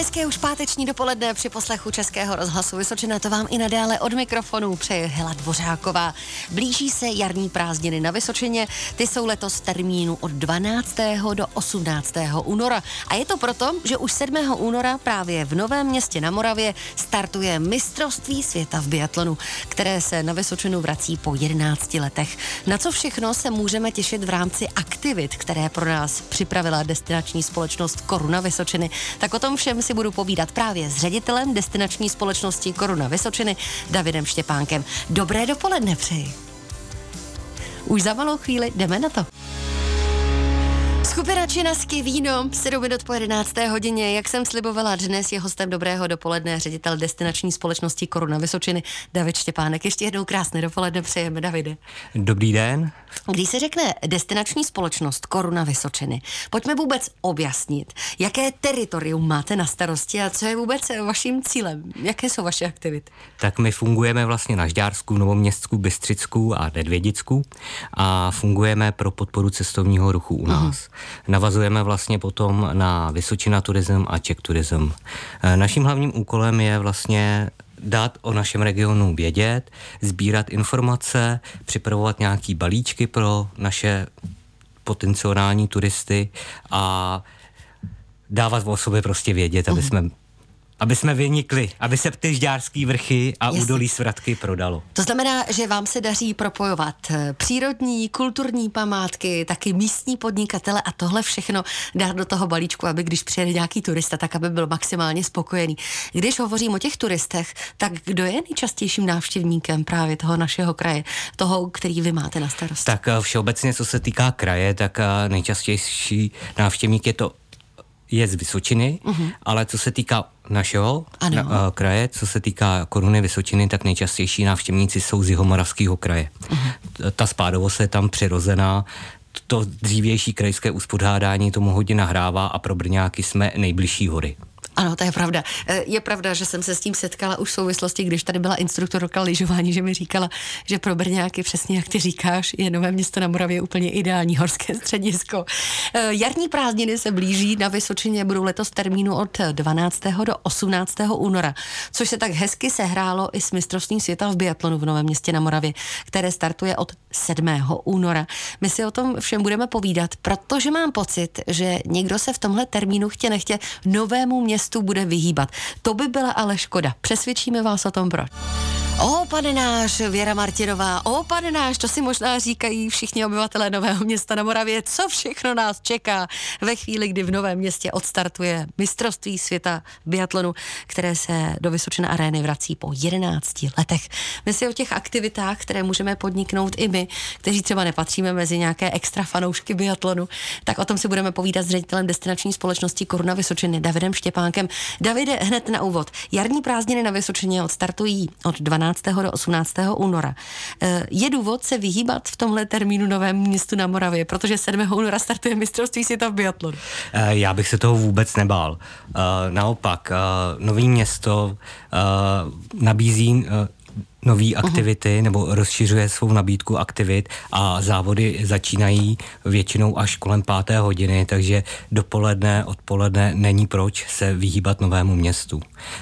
Hezké už páteční dopoledne při poslechu Českého rozhlasu Vysočina to vám i nadále od mikrofonu přeje Hela Dvořáková. Blíží se jarní prázdniny na Vysočině, ty jsou letos termínu od 12. do 18. února. A je to proto, že už 7. února právě v Novém městě na Moravě startuje mistrovství světa v biatlonu, které se na Vysočinu vrací po 11 letech. Na co všechno se můžeme těšit v rámci aktivit, které pro nás připravila destinační společnost Koruna Vysočiny, tak o tom všem budu povídat právě s ředitelem destinační společnosti Koruna Vysočiny Davidem Štěpánkem. Dobré dopoledne přeji. Už za malou chvíli jdeme na to. Skupina Činasky víno, 7 minut po 11. hodině. Jak jsem slibovala, dnes je hostem dobrého dopoledne ředitel destinační společnosti Koruna Vysočiny David Štěpánek. Ještě jednou krásné dopoledne přejeme, Davide. Dobrý den. Když se řekne destinační společnost Koruna Vysočiny, pojďme vůbec objasnit, jaké teritorium máte na starosti a co je vůbec vaším cílem? Jaké jsou vaše aktivity? Tak my fungujeme vlastně na Žďársku, Novoměstsku, Bystřicku a Nedvědicku a fungujeme pro podporu cestovního ruchu u nás. Uh-huh. Navazujeme vlastně potom na Vysočina turism a Czech turism. E, naším hlavním úkolem je vlastně dát o našem regionu vědět, sbírat informace, připravovat nějaký balíčky pro naše potenciální turisty a dávat o sobě prostě vědět, aby mhm. jsme aby jsme vynikli, aby se ty žďárský vrchy a Jasně. údolí svratky prodalo. To znamená, že vám se daří propojovat eh, přírodní, kulturní památky, taky místní podnikatele a tohle všechno dát do toho balíčku, aby když přijede nějaký turista, tak aby byl maximálně spokojený. Když hovořím o těch turistech, tak kdo je nejčastějším návštěvníkem právě toho našeho kraje, toho, který vy máte na starosti? Tak eh, všeobecně, co se týká kraje, tak eh, nejčastější návštěvník je to je z Vysočiny, uh-huh. ale co se týká našeho na, uh, kraje, co se týká koruny Vysočiny, tak nejčastější návštěvníci jsou z Jihomoravského kraje. Uh-huh. Ta spádovost je tam přirozená, to dřívější krajské uspodádání tomu hodně nahrává a pro Brňáky jsme nejbližší hory. Ano, to je pravda. E, je pravda, že jsem se s tím setkala už v souvislosti, když tady byla instruktorka lyžování, že mi říkala, že pro Brňáky, přesně jak ty říkáš, je Nové město na Moravě úplně ideální horské středisko. E, jarní prázdniny se blíží, na Vysočině budou letos termínu od 12. do 18. února, což se tak hezky sehrálo i s mistrovstvím světa v biatlonu v Novém městě na Moravě, které startuje od 7. února. My si o tom všem budeme povídat, protože mám pocit, že někdo se v tomhle termínu chtě nechtě novému městu městu bude vyhýbat. To by byla ale škoda. Přesvědčíme vás o tom proč. O, pane náš, Věra Martinová, o, pane náš, to si možná říkají všichni obyvatelé Nového města na Moravě, co všechno nás čeká ve chvíli, kdy v Novém městě odstartuje mistrovství světa biatlonu, které se do Vysočina arény vrací po 11 letech. My si o těch aktivitách, které můžeme podniknout i my, kteří třeba nepatříme mezi nějaké extra fanoušky biatlonu, tak o tom si budeme povídat s ředitelem destinační společnosti Koruna Vysočiny Davidem Štěpánkem. Davide, hned na úvod. Jarní prázdniny na Vysočině odstartují od 12 12. do 18. února. Eh, je důvod se vyhýbat v tomhle termínu Novém městu na Moravě, protože 7. února startuje mistrovství světa v biatlonu. Eh, já bych se toho vůbec nebál. Eh, naopak, Nový město nabízí nové aktivity uh-huh. nebo rozšiřuje svou nabídku aktivit a závody začínají většinou až kolem páté hodiny, takže dopoledne, odpoledne není proč se vyhýbat novému městu.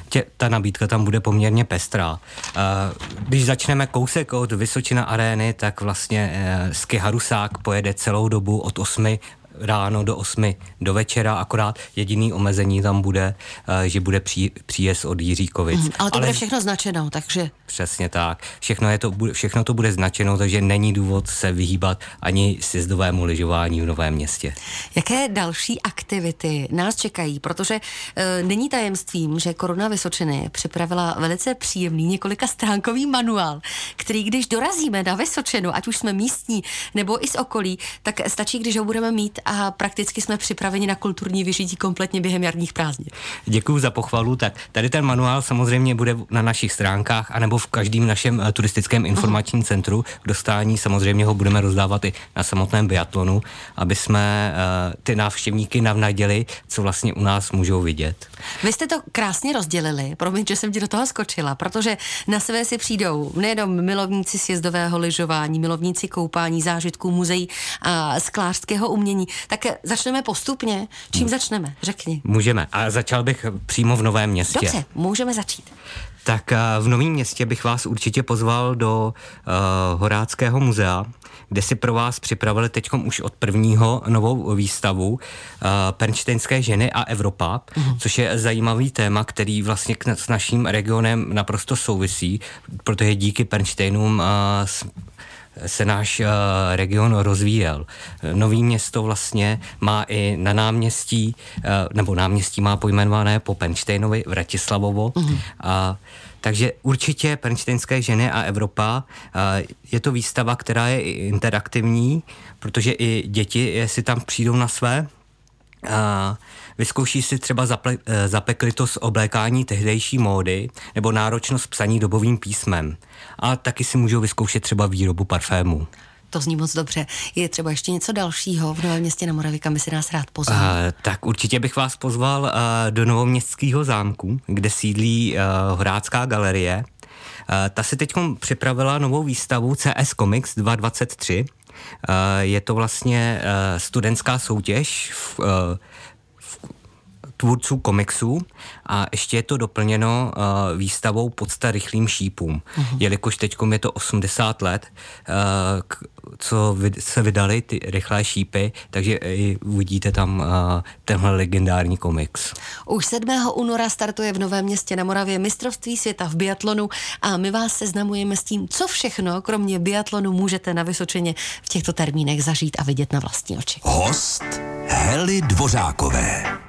Tě, ta nabídka tam bude poměrně pestrá. Když začneme kousek od Vysočina arény, tak vlastně eh, Ski Harusák pojede celou dobu od 8 ráno do 8 do večera, akorát jediný omezení tam bude, eh, že bude pří, příjezd od Jiříkovic. Mm, ale to ale, bude všechno značeno, takže... Přesně tak. Všechno, je to, všechno to bude značeno, takže není důvod se vyhýbat ani sjezdovému lyžování v Novém městě. Jaké další aktivity nás čekají? Protože e, není tajemstvím, že Koruna Vysočiny připravila velice příjemný několika stránkový manuál, který když dorazíme na Vysočinu, ať už jsme místní nebo i z okolí, tak stačí, když ho budeme mít a prakticky jsme připraveni na kulturní vyžití kompletně během jarních prázdnin. Děkuji za pochvalu. Tak tady ten manuál samozřejmě bude na našich stránkách anebo v každém našem eh, turistickém informačním centru. K dostání samozřejmě ho budeme rozdávat i na samotném biatlonu, aby jsme uh, ty návštěvníky navnaděli, co vlastně u nás můžou vidět. Vy jste to krásně rozdělili, promiň, že jsem ti do toho skočila, protože na své si přijdou nejenom milovníci sjezdového lyžování, milovníci koupání, zážitků, muzeí a sklářského umění, Tak začneme postupně. Čím začneme? Řekni. Můžeme. A začal bych přímo v Novém městě. Dobře, můžeme začít. Tak v Novém městě bych vás určitě pozval do uh, Horáckého muzea, kde si pro vás připravili teď už od prvního novou výstavu uh, Pernštejnské ženy a Evropa, uh-huh. což je zajímavý téma, který vlastně k, s naším regionem naprosto souvisí, protože díky Pernštejnům uh, se náš uh, region rozvíjel. Nový město vlastně má i na náměstí, uh, nebo náměstí má pojmenované po Penštejnovi Vratislavovo. Uh-huh. A takže určitě Pernštejnské ženy a Evropa uh, je to výstava, která je i interaktivní, protože i děti si tam přijdou na své. Uh, vyzkouší si třeba zaple, zapeklitost oblékání tehdejší módy nebo náročnost psaní dobovým písmem. A taky si můžou vyzkoušet třeba výrobu parfému. To zní moc dobře. Je třeba ještě něco dalšího v Novém městě na Moravě, kam by si nás rád pozval? Uh, tak určitě bych vás pozval uh, do Novoměstského zámku, kde sídlí uh, Horácká galerie. Uh, ta si teď připravila novou výstavu CS Comics 223. Uh, je to vlastně uh, studentská soutěž v, uh, tvůrců komiksů a ještě je to doplněno uh, výstavou podsta rychlým šípům, uh-huh. jelikož teď je to 80 let, uh, k, co vy, se vydali ty rychlé šípy, takže i uvidíte tam uh, tenhle legendární komiks. Už 7. února startuje v Novém městě na Moravě mistrovství světa v biatlonu a my vás seznamujeme s tím, co všechno, kromě biatlonu, můžete na Vysočině v těchto termínech zažít a vidět na vlastní oči. Host Heli Dvořákové.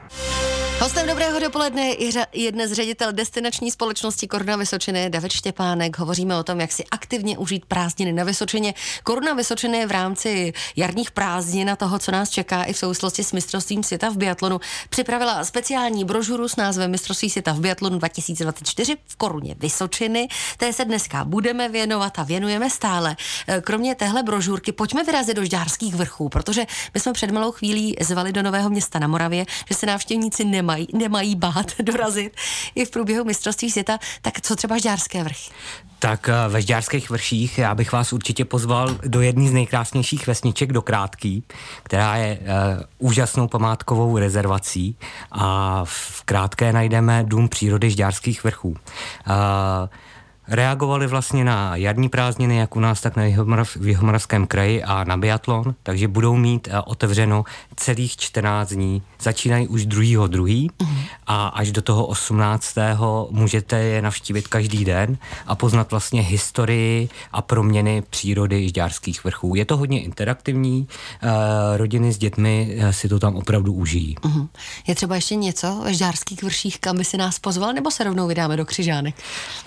Hostem dobrého dopoledne je dnes ředitel destinační společnosti Koruna Vysočiny David Štěpánek. Hovoříme o tom, jak si aktivně užít prázdniny na Vysočině. Koruna Vysočiny v rámci jarních prázdnin a toho, co nás čeká i v souvislosti s mistrovstvím světa v biatlonu, připravila speciální brožuru s názvem Mistrovství světa v biatlonu 2024 v Koruně Vysočiny. Té se dneska budeme věnovat a věnujeme stále. E, kromě téhle brožurky pojďme vyrazit do Žďárských vrchů, protože my jsme před malou chvílí zvali do Nového města na Moravě, že se návštěvníci nemají nemají, nemají bát dorazit i v průběhu mistrovství světa, tak co třeba Žďárské vrchy? Tak eh, ve Žďárských vrších já bych vás určitě pozval do jedné z nejkrásnějších vesniček do Krátký, která je uh, úžasnou památkovou rezervací a v Krátké najdeme Dům přírody Žďárských vrchů. Uh, reagovali vlastně na jarní prázdniny, jak u nás, tak na v Jihomoravském kraji a na biatlon, takže budou mít uh, otevřeno celých 14 dní. Začínají už druhýho druhý a až do toho 18. můžete je navštívit každý den a poznat vlastně historii a proměny přírody Žďárských vrchů. Je to hodně interaktivní, uh, rodiny s dětmi uh, si to tam opravdu užijí. Mm. Je třeba ještě něco ve Žďárských vrších, kam by si nás pozval, nebo se rovnou vydáme do Křižánek?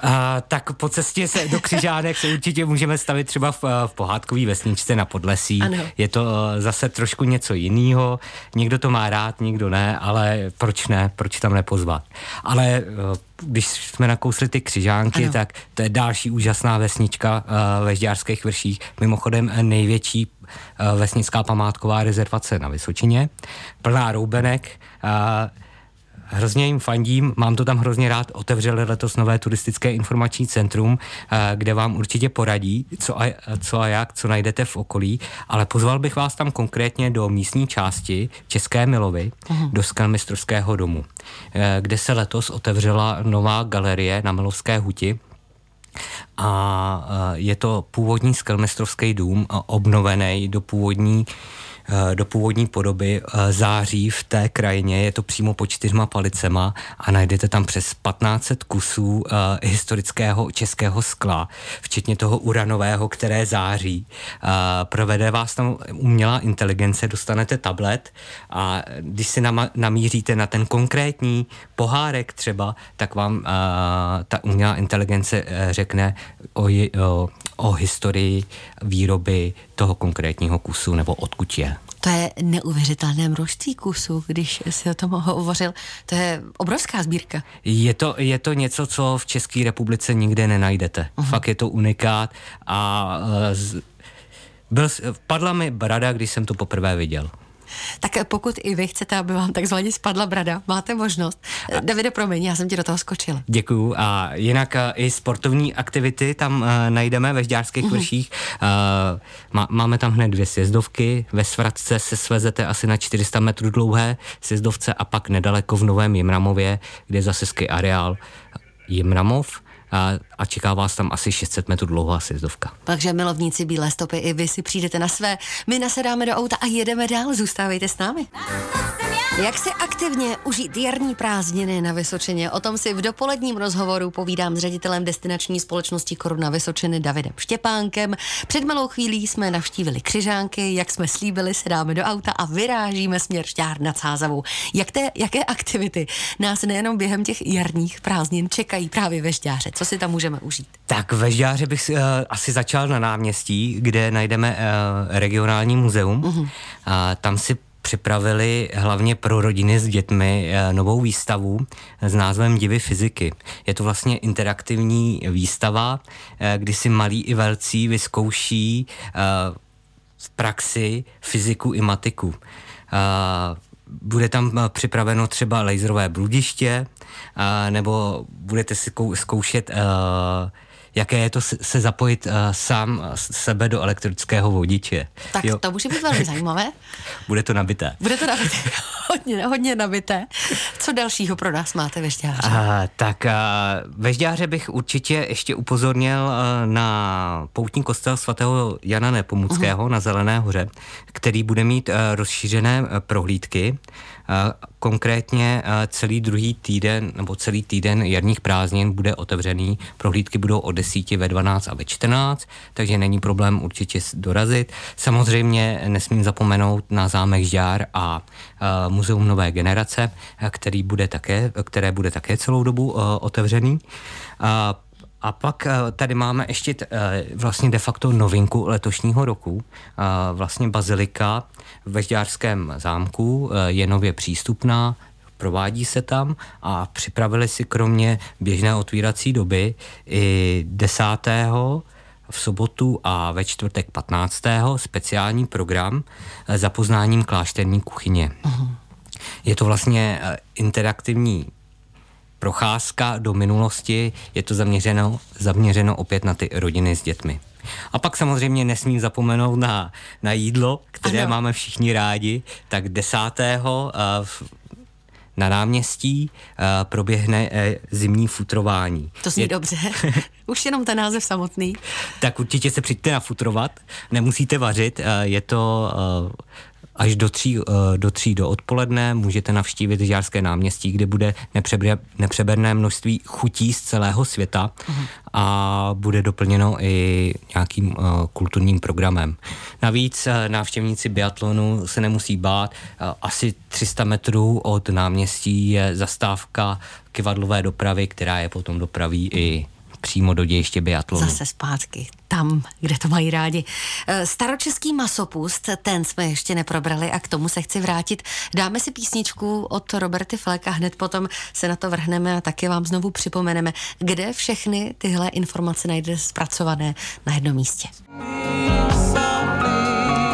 Uh, tak po cestě se do Křižánek se určitě můžeme stavit třeba v, v pohádkové vesničce na Podlesí. Ano. Je to zase trošku něco jiného. Někdo to má rád, někdo ne, ale proč ne, proč tam nepozvat. Ale když jsme nakousli ty křižánky, ano. tak to je další úžasná vesnička uh, ve Žďárských vrších. Mimochodem největší uh, vesnická památková rezervace na Vysočině, plná roubenek. Uh, hrozně jim fandím, mám to tam hrozně rád, otevřeli letos nové turistické informační centrum, eh, kde vám určitě poradí, co a, co a jak, co najdete v okolí, ale pozval bych vás tam konkrétně do místní části České Milovy, uh-huh. do Skalmistrovského domu, eh, kde se letos otevřela nová galerie na Milovské huti, a eh, je to původní skelmistrovský dům, obnovený do původní do původní podoby eh, září v té krajině. Je to přímo po čtyřma palicema a najdete tam přes 1500 kusů eh, historického českého skla, včetně toho uranového, které září. Provede vás tam umělá inteligence, dostanete tablet a když si namíříte na ten konkrétní pohárek třeba, tak vám ta umělá inteligence řekne o, o, o historii výroby toho konkrétního kusu nebo odkud je. To je neuvěřitelné množství kusů, když si o tom hovořil. To je obrovská sbírka. Je to, je to něco, co v České republice nikde nenajdete. Uh-huh. Fakt je to unikát a uh, byl, padla mi brada, když jsem to poprvé viděl. Tak pokud i vy chcete, aby vám takzvaně spadla brada, máte možnost. A... Davide, promiň, já jsem ti do toho skočila. Děkuju. A jinak uh, i sportovní aktivity tam uh, najdeme ve Žďárských mm-hmm. vrších. Uh, má, máme tam hned dvě sjezdovky. Ve Svratce se svezete asi na 400 metrů dlouhé sjezdovce a pak nedaleko v Novém Jimramově, kde je zase areál Jimramov a, a čeká vás tam asi 600 metrů dlouhá sjezdovka. Takže milovníci bílé stopy, i vy si přijdete na své. My nasedáme do auta a jedeme dál. Zůstávejte s námi. Jak si aktivně užít jarní prázdniny na Vysočině? O tom si v dopoledním rozhovoru povídám s ředitelem destinační společnosti Koruna Vysočiny Davidem Štěpánkem. Před malou chvílí jsme navštívili Křižánky, jak jsme slíbili, se dáme do auta a vyrážíme směr Šťár nad Sázavou. Jak té, jaké aktivity nás nejenom během těch jarních prázdnin čekají právě ve Šťáře? Si tam můžeme užít? Tak ve Žďáře bych uh, asi začal na náměstí, kde najdeme uh, regionální muzeum. Uh-huh. Uh, tam si připravili hlavně pro rodiny s dětmi uh, novou výstavu s názvem Divy fyziky. Je to vlastně interaktivní výstava, uh, kdy si malí i velcí vyzkouší uh, v praxi fyziku i matiku. Bude tam připraveno třeba laserové bludiště, nebo budete si zkoušet jaké je to se zapojit uh, sám sebe do elektrického vodiče. Tak jo. to může být velmi zajímavé. Bude to nabité. Bude to nabité. hodně, hodně nabité. Co dalšího pro nás máte ve Žďáře? Uh, tak uh, ve Žďáře bych určitě ještě upozornil uh, na poutní kostel svatého Jana Nepomuckého uh-huh. na Zelené hoře, který bude mít uh, rozšířené uh, prohlídky. Konkrétně celý druhý týden nebo celý týden jarních prázdnin bude otevřený. Prohlídky budou od 10 ve 12 a ve 14, takže není problém určitě dorazit. Samozřejmě nesmím zapomenout na zámek Žďár a Muzeum Nové generace, který bude také, které bude také celou dobu otevřený. A pak tady máme ještě vlastně de facto novinku letošního roku, vlastně bazilika ve Žďárském zámku je nově přístupná, provádí se tam a připravili si kromě běžné otvírací doby i 10. v sobotu a ve čtvrtek 15. speciální program za poznáním klášterní kuchyně. Uh-huh. Je to vlastně interaktivní procházka do minulosti, je to zaměřeno, zaměřeno opět na ty rodiny s dětmi. A pak samozřejmě nesmím zapomenout na, na jídlo, které ano. máme všichni rádi. Tak desátého uh, na náměstí uh, proběhne uh, zimní futrování. To zní Je... dobře. Už jenom ten název samotný. tak určitě se přijďte nafutrovat. Nemusíte vařit. Uh, je to až do tří, eh, do tří do odpoledne můžete navštívit Žárské náměstí, kde bude nepřeber, nepřeberné množství chutí z celého světa uh-huh. a bude doplněno i nějakým uh, kulturním programem. Navíc uh, návštěvníci biatlonu se nemusí bát. Uh, asi 300 metrů od náměstí je zastávka kivadlové dopravy, která je potom dopraví i přímo do dějiště biatlonu. Zase zpátky, tam, kde to mají rádi. Eh, staročeský masopust, ten jsme ještě neprobrali a k tomu se chci vrátit. Dáme si písničku od Roberty Fleck a hned potom se na to vrhneme a taky vám znovu připomeneme, kde všechny tyhle informace najdete zpracované na jednom místě. Kalendáři teprve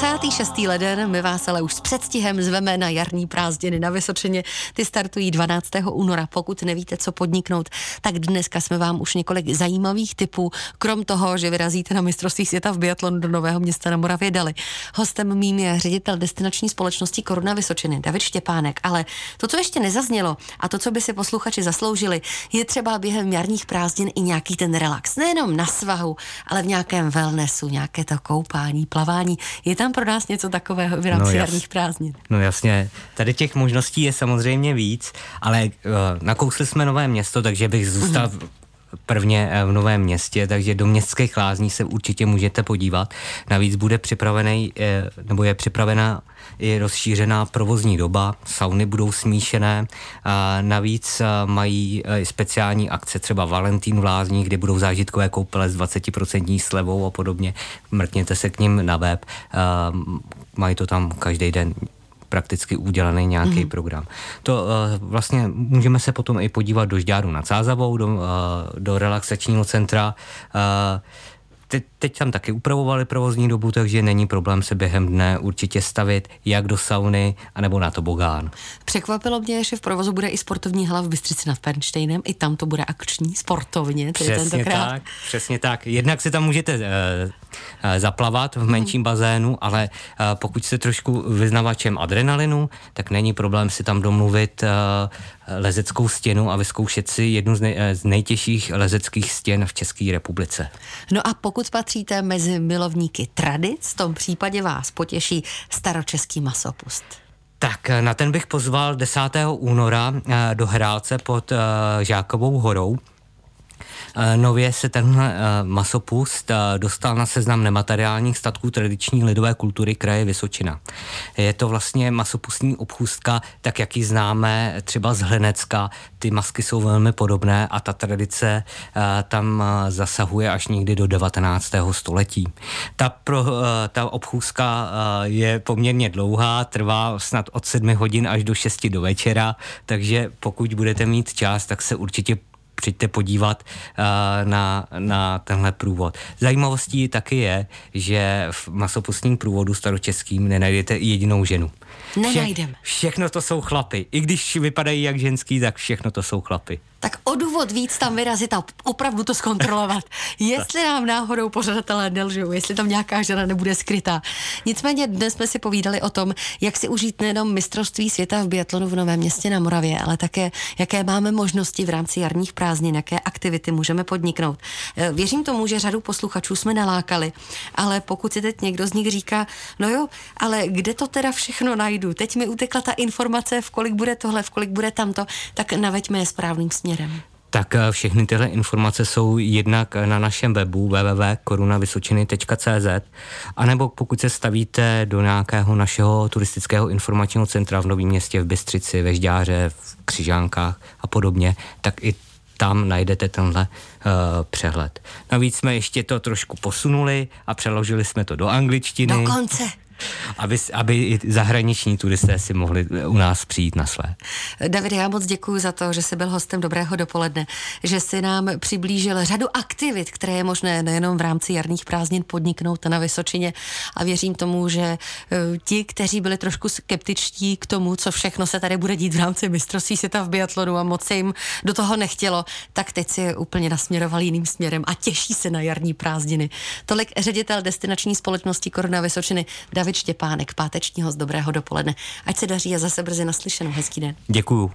26. leden, my vás ale už s předstihem zveme na jarní prázdniny na Vysočině. Ty startují 12. února. Pokud nevíte, co podniknout, tak dneska jsme vám už několik zajímavých typů, krom toho, že vyrazíte na mistrovství světa v biatlonu do Nového města na Moravě dali. Hostem mým je ředitel destinační společnosti Koruna Vysočiny, David Štěpánek. Ale to, co ještě nezaznělo a to, co by si posluchači zasloužili, je třeba během jarních prázdnin i nějaký ten relax. Nejenom na svahu, ale v nějakém wellnessu, nějaké to koupání, plavání. Je tam pro nás něco takového v rámci no, jarních prázdnin? No jasně, tady těch možností je samozřejmě víc, ale uh, nakousli jsme nové město, takže bych zůstal mm-hmm prvně eh, v Novém městě, takže do městských lázní se určitě můžete podívat. Navíc bude připravený, eh, nebo je připravena i rozšířená provozní doba, sauny budou smíšené, navíc mají speciální akce, třeba Valentín v Lázní, kde budou zážitkové koupele s 20% slevou a podobně. Mrkněte se k ním na web, mají to tam každý den prakticky udělaný nějaký mm. program. To uh, vlastně můžeme se potom i podívat do Žďáru nad Sázavou, do, uh, do relaxačního centra. Uh, ty, teď tam taky upravovali provozní dobu, takže není problém se během dne určitě stavit jak do sauny, anebo na tobogán. Překvapilo mě, že v provozu bude i sportovní hala v Bystřici nad Pernštejnem, i tam to bude akční, sportovně, tedy přesně tentokrát. tak, přesně tak. Jednak se tam můžete uh, zaplavat v menším bazénu, ale uh, pokud jste trošku vyznavačem adrenalinu, tak není problém si tam domluvit uh, lezeckou stěnu a vyzkoušet si jednu z, nej, z nejtěžších lezeckých stěn v České republice. No a pokud patříte mezi milovníky tradic, v tom případě vás potěší staročeský masopust. Tak na ten bych pozval 10. února do Hrálce pod Žákovou horou. Eh, nově se tenhle eh, masopust eh, dostal na seznam nemateriálních statků tradiční lidové kultury kraje Vysočina. Je to vlastně masopustní obchůstka, tak jak ji známe třeba z Hlinecka. Ty masky jsou velmi podobné a ta tradice tam zasahuje až někdy do 19. století. Ta, pro, ta obchůzka je poměrně dlouhá, trvá snad od 7 hodin až do 6 do večera, takže pokud budete mít čas, tak se určitě přijďte podívat uh, na, na tenhle průvod. Zajímavostí taky je, že v masopustním průvodu staročeským nenajdete jedinou ženu. Nenajdeme. Vše, všechno to jsou chlapy. I když vypadají jak ženský, tak všechno to jsou chlapy tak o důvod víc tam vyrazit a opravdu to zkontrolovat. jestli nám náhodou pořadatelé nelžou, jestli tam nějaká žena nebude skrytá. Nicméně dnes jsme si povídali o tom, jak si užít nejenom mistrovství světa v biatlonu v Novém městě na Moravě, ale také, jaké máme možnosti v rámci jarních prázdnin, jaké aktivity můžeme podniknout. Eh, věřím tomu, že řadu posluchačů jsme nalákali, ale pokud si teď někdo z nich říká, no jo, ale kde to teda všechno najdu? Teď mi utekla ta informace, v kolik bude tohle, v kolik bude tamto, tak naveďme je správným směrem směrem? Tak eh, všechny tyhle informace jsou jednak na našem webu www.korunavysočiny.cz anebo pokud se stavíte do nějakého našeho turistického informačního centra v Novém městě, v Bystřici, ve Žďáře, v Křižánkách a podobně, tak i tam najdete tenhle uh, přehled. Navíc jsme ještě to trošku posunuli a přeložili jsme to do angličtiny. Dokonce aby, aby i zahraniční turisté si mohli u nás přijít na své. David, já moc děkuji za to, že jsi byl hostem Dobrého dopoledne, že si nám přiblížil řadu aktivit, které je možné nejenom v rámci jarních prázdnin podniknout na Vysočině a věřím tomu, že e, ti, kteří byli trošku skeptičtí k tomu, co všechno se tady bude dít v rámci mistrovství světa v biatlonu a moc se jim do toho nechtělo, tak teď si je úplně nasměroval jiným směrem a těší se na jarní prázdniny. Tolik ředitel destinační společnosti Koruna Vysočiny David David Štěpánek, pátečního z dobrého dopoledne. Ať se daří a zase brzy naslyšenou. Hezký den. Děkuju.